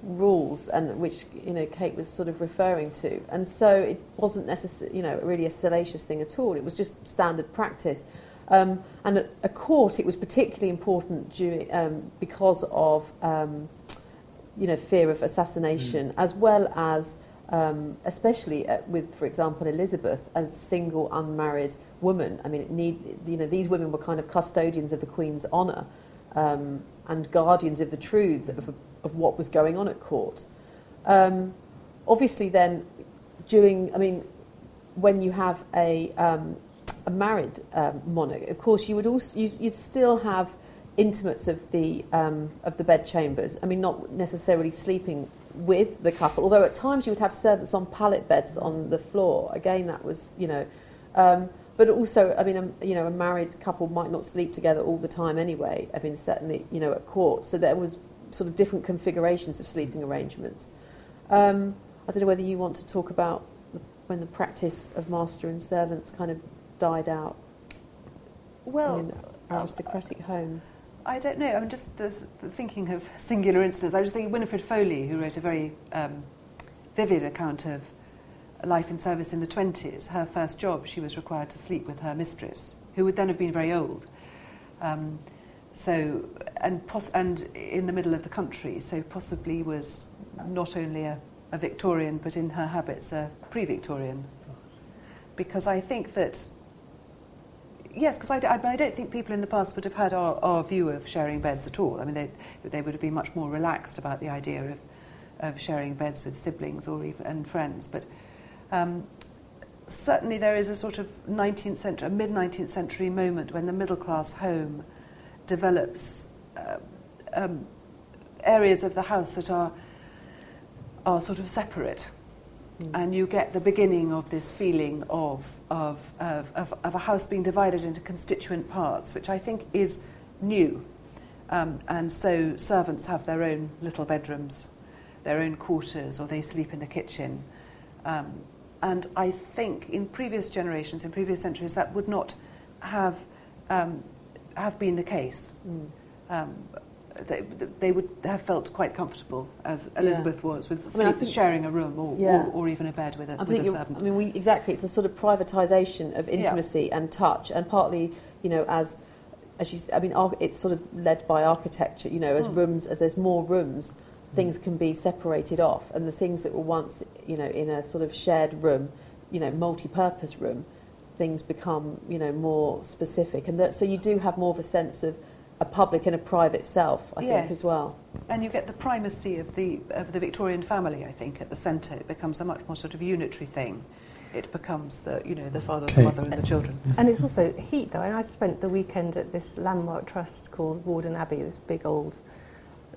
rules, and which you know Kate was sort of referring to, and so it wasn't necessarily you know really a salacious thing at all. It was just standard practice. Um, and at a court, it was particularly important during, um, because of um, you know fear of assassination, mm. as well as um, especially at, with, for example, Elizabeth, a single unmarried woman. I mean, it need, you know, these women were kind of custodians of the Queen's honour um, and guardians of the truths of, of, what was going on at court. Um, obviously, then, during, I mean, when you have a, um, a married um, monarch, of course, you would also, you, you still have intimates of the, um, of the bedchambers. I mean, not necessarily sleeping with the couple, although at times you would have servants on pallet beds on the floor. Again, that was, you know, um, but also, I mean, a, you know, a married couple might not sleep together all the time anyway. I mean, certainly, you know, at court. So there was sort of different configurations of sleeping arrangements. Um, I don't know whether you want to talk about the, when the practice of master and servants kind of died out Well, in aristocratic homes. I don't know. I'm just uh, thinking of singular incidents. I was thinking Winifred Foley, who wrote a very um, vivid account of life in service in the 20s. Her first job, she was required to sleep with her mistress, who would then have been very old. Um, so, and, pos- and in the middle of the country, so possibly was not only a, a Victorian, but in her habits a pre-Victorian. Because I think that Yes, because I don't think people in the past would have had our, our view of sharing beds at all. I mean, they, they would have been much more relaxed about the idea of, of sharing beds with siblings or even and friends. But um, certainly there is a sort of 19th century, mid 19th century moment when the middle class home develops uh, um, areas of the house that are are sort of separate and you get the beginning of this feeling of, of, of, of, of a house being divided into constituent parts, which I think is new. Um, and so servants have their own little bedrooms, their own quarters, or they sleep in the kitchen. Um, and I think in previous generations, in previous centuries, that would not have, um, have been the case. Mm. They, they would have felt quite comfortable, as Elizabeth was, with I mean, think- sharing a room or, Yeah. or, or even a bed with a, I with a servant. I mean, we, exactly. It's a sort of privatisation of Yeah. intimacy and touch, and partly, you know, as as you, I mean, it's sort of led by architecture. You know, as Mm. rooms, as there's more rooms, things can be separated off, and the things that were once, you know, in a sort of shared room, you know, multi-purpose room, things become, you know, more specific, and that, so you do have more of a sense of a public and a private self, I think, as well. And you get the primacy of the, of the Victorian family, I think, at the centre. It becomes a much more sort of unitary thing. It becomes the, you know, the father, Okay. the mother and the children. And it's also heat, though. And I spent the weekend at this landmark trust called Warden Abbey, this big old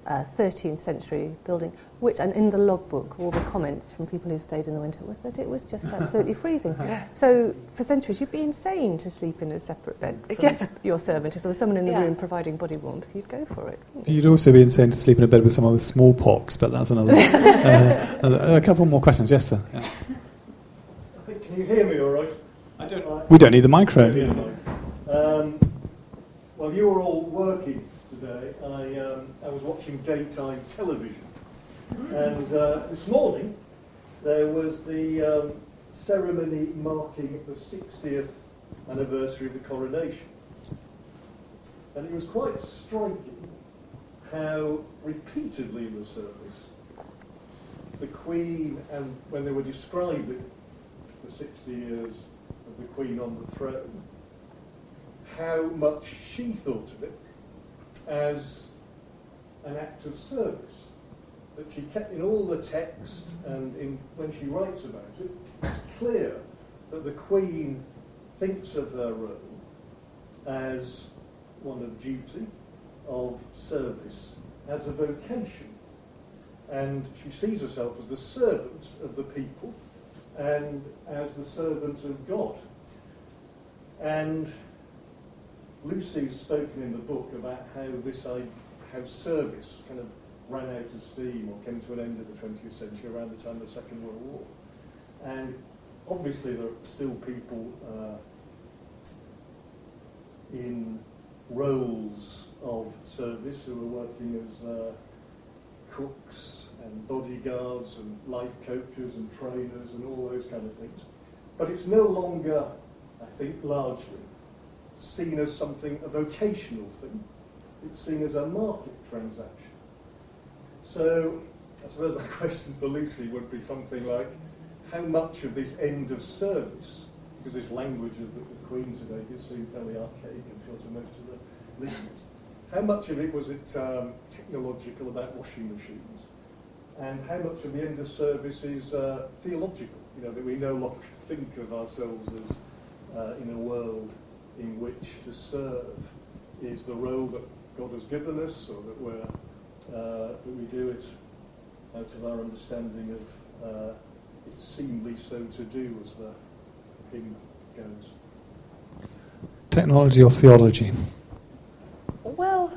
uh, 13th century building, which, and in the logbook, all the comments from people who stayed in the winter was that it was just absolutely freezing. So for centuries, you'd be insane to sleep in a separate bed from Yeah. your servant. If there was someone in the Yeah. room providing body warmth, you'd go for it. you? You'd also be insane to sleep in a bed with someone with smallpox, but that's another. uh, a couple more questions, yes, sir. Yeah. I think, can you hear me all right? I don't. We don't need the microphone. Um, well, you were all working today. I, um, I was watching daytime television. And uh, this morning, there was the um, ceremony marking the 60th anniversary of the coronation. And it was quite striking how repeatedly in the service the Queen, and when they were describing the 60 years of the Queen on the throne, how much she thought of it as an act of service. That she kept in all the text and in, when she writes about it, it's clear that the Queen thinks of her role as one of duty, of service, as a vocation. And she sees herself as the servant of the people and as the servant of God. And Lucy's spoken in the book about how this how service kind of ran out of steam or came to an end in the 20th century around the time of the Second World War. And obviously there are still people uh, in roles of service who are working as uh, cooks and bodyguards and life coaches and trainers and all those kind of things. But it's no longer, I think, largely seen as something, a vocational thing. It's seen as a market transaction. So I suppose my question for Lucy would be something like, how much of this end of service, because this language of the, the Queen today does seem fairly archaic, I'm sure, to most of the listeners, how much of it was it um, technological about washing machines? And how much of the end of service is uh, theological? You know, that we no longer think of ourselves as uh, in a world in which to serve is the role that God has given us, or that we're uh, that we do it out of our understanding of uh, it's seemly so to do, as the hymn goes. Technology or theology? Well,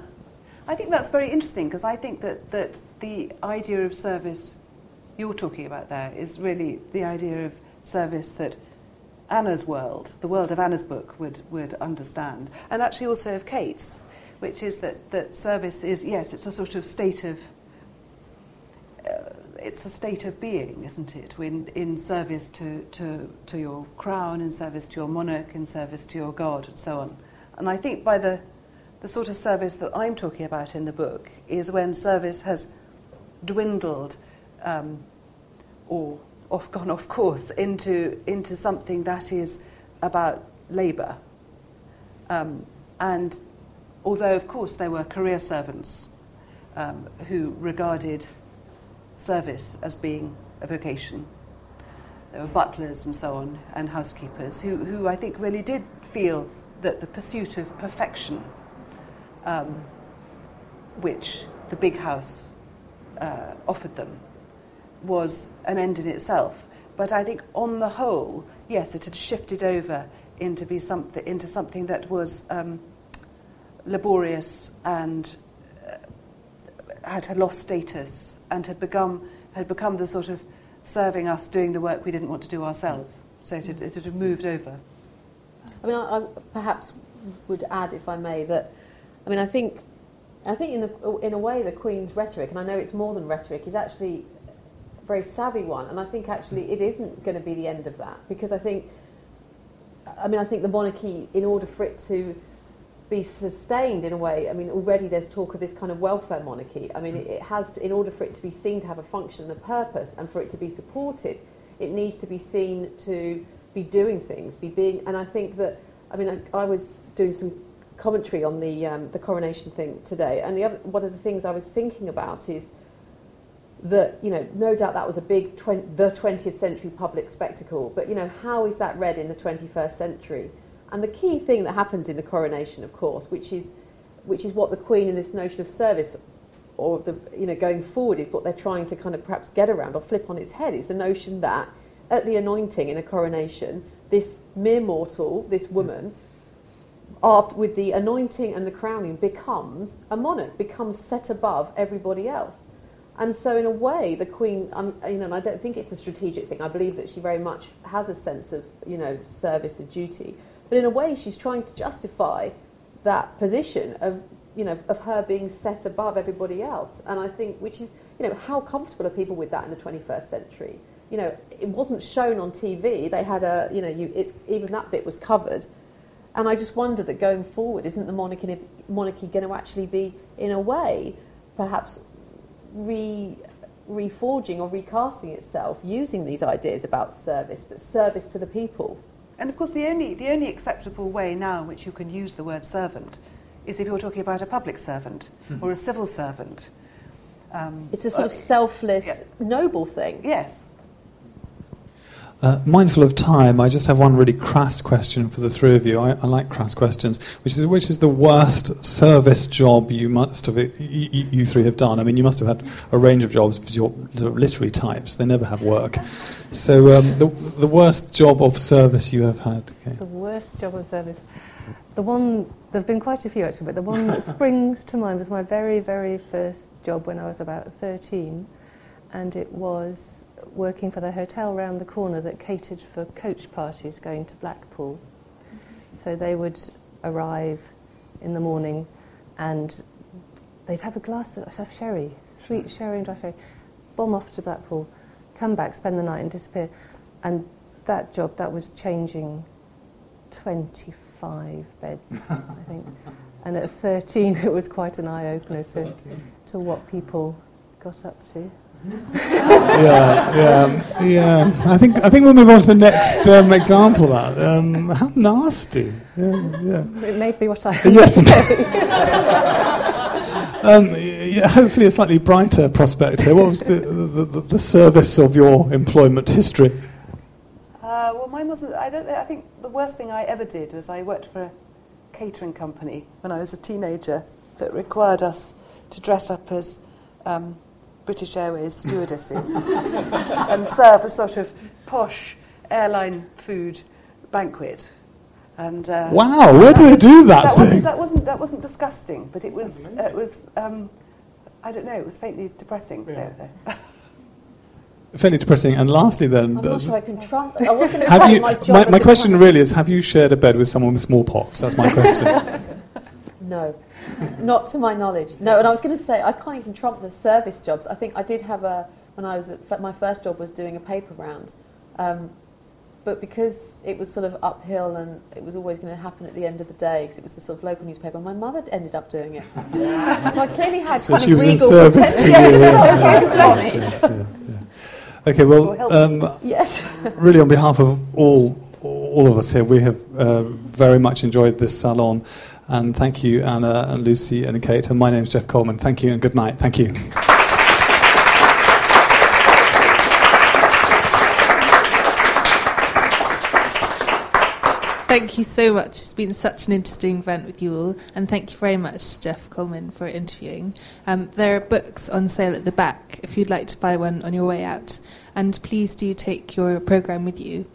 I think that's very interesting because I think that, that the idea of service you're talking about there is really the idea of service that Anna's world, the world of Anna's book, would, would understand. And actually also of Kate's, which is that, that service is, yes, it's a sort of state of, uh, it's a state of being, isn't it? In, in service to, to, to your crown, in service to your monarch, in service to your God, and so on. And I think by the, the sort of service that I'm talking about in the book is when service has dwindled um, or off, gone off course into, into something that is about labour. Um, and although, of course, there were career servants um, who regarded service as being a vocation, there were butlers and so on, and housekeepers who, who I think really did feel that the pursuit of perfection, um, which the big house uh, offered them, was an end in itself. But I think on the whole, yes, it had shifted over into, be something, into something that was um, laborious and uh, had, had lost status and had become, had become the sort of serving us doing the work we didn't want to do ourselves. So it had, it had moved over. I mean, I, I perhaps would add, if I may, that I mean, I think, I think in, the, in a way, the Queen's rhetoric, and I know it's more than rhetoric, is actually very savvy one. And I think actually it isn't going to be the end of that because I think, I mean, I think the monarchy, in order for it to be sustained in a way, I mean, already there's talk of this kind of welfare monarchy. I mean, it, has, to, in order for it to be seen to have a function and a purpose, and for it to be supported, it needs to be seen to be doing things, be being, and I think that, I mean, I, I was doing some commentary on the um, the coronation thing today, and the other, one of the things I was thinking about is that you know, no doubt that was a big 20, the 20th century public spectacle, but you know, how is that read in the 21st century? And the key thing that happens in the coronation, of course, which is which is what the Queen in this notion of service or the you know going forward is what they're trying to kind of perhaps get around or flip on its head is the notion that at the anointing in a coronation, this mere mortal, this woman, after, with the anointing and the crowning, becomes a monarch, becomes set above everybody else. And so, in a way, the Queen, um, you know, and I don't think it's a strategic thing. I believe that she very much has a sense of, you know, service and duty. But in a way, she's trying to justify that position of, you know, of her being set above everybody else. And I think, which is, you know, how comfortable are people with that in the 21st century? You know, it wasn't shown on TV. They had a, you know, you, it's, even that bit was covered. And I just wonder that going forward, isn't the monarchy, monarchy going to actually be, in a way, perhaps re, reforging or recasting itself using these ideas about service, but service to the people? And of course, the only, the only acceptable way now in which you can use the word servant is if you're talking about a public servant Hmm. or a civil servant. Um, It's a sort of uh, selfless, yeah. noble thing. Yes. Uh, mindful of time, I just have one really crass question for the three of you. I, I like crass questions. Which is, which is the worst service job you must have, y- y- you three have done? I mean, you must have had a range of jobs because you're literary types. They never have work. So, um, the, the worst job of service you have had. Okay. The worst job of service. The one, there have been quite a few actually, but the one that springs to mind was my very, very first job when I was about 13. And it was working for the hotel round the corner that catered for coach parties going to Blackpool. So they would arrive in the morning and they'd have a glass of, of sherry, sweet sherry and dry sherry, bomb off to Blackpool, come back, spend the night and disappear. And that job, that was changing 25 beds, I think. And at 13, it was quite an eye opener to, to what people got up to. Yeah, yeah, yeah. I think I think we'll move on to the next um, example. Of that um, how nasty. Yeah, yeah. It may be what I. Yes. um, yeah, hopefully, a slightly brighter prospect here. What was the, the, the, the service of your employment history? Uh, well, mine wasn't. I don't. I think the worst thing I ever did was I worked for a catering company when I was a teenager that required us to dress up as um, British Airways stewardesses and serve a sort of posh airline food banquet. And uh, Wow, where do they do that, that thing? wasn't, that wasn't that wasn't disgusting, but it was it was um, I don't know. It was faintly depressing. So, fairly depressing. And lastly, then, I'm not uh, sure I can trump. I was going to have you? my. My, my question really is: Have you shared a bed with someone with smallpox? That's my question. No, not to my knowledge. No, and I was going to say I can't even trump the service jobs. I think I did have a when I was at, my first job was doing a paper round, um, but because it was sort of uphill and it was always going to happen at the end of the day because it was the sort of local newspaper. My mother ended up doing it, so I clearly had So kind she of was in service to you. Yeah, yeah. service on it. Yeah, yeah. Okay, well, um, Yes. really, on behalf of all all of us here, we have uh, very much enjoyed this salon, and thank you, Anna and Lucy and Kate. And my name's Jeff Coleman. Thank you and good night. Thank you. Thank you so much. It's been such an interesting event with you all, and thank you very much, Jeff Coleman, for interviewing. Um, there are books on sale at the back if you'd like to buy one on your way out, and please do take your program with you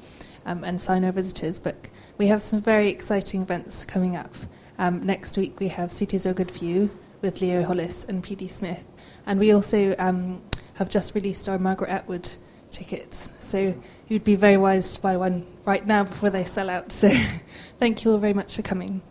um, and sign our visitors book. We have some very exciting events coming up. Um, next week we have Cities Are Good for You with Leo Hollis and PD Smith, and we also um, have just released our Margaret Atwood tickets. So you'd be very wise to buy one right now before they sell out. So thank you all very much for coming.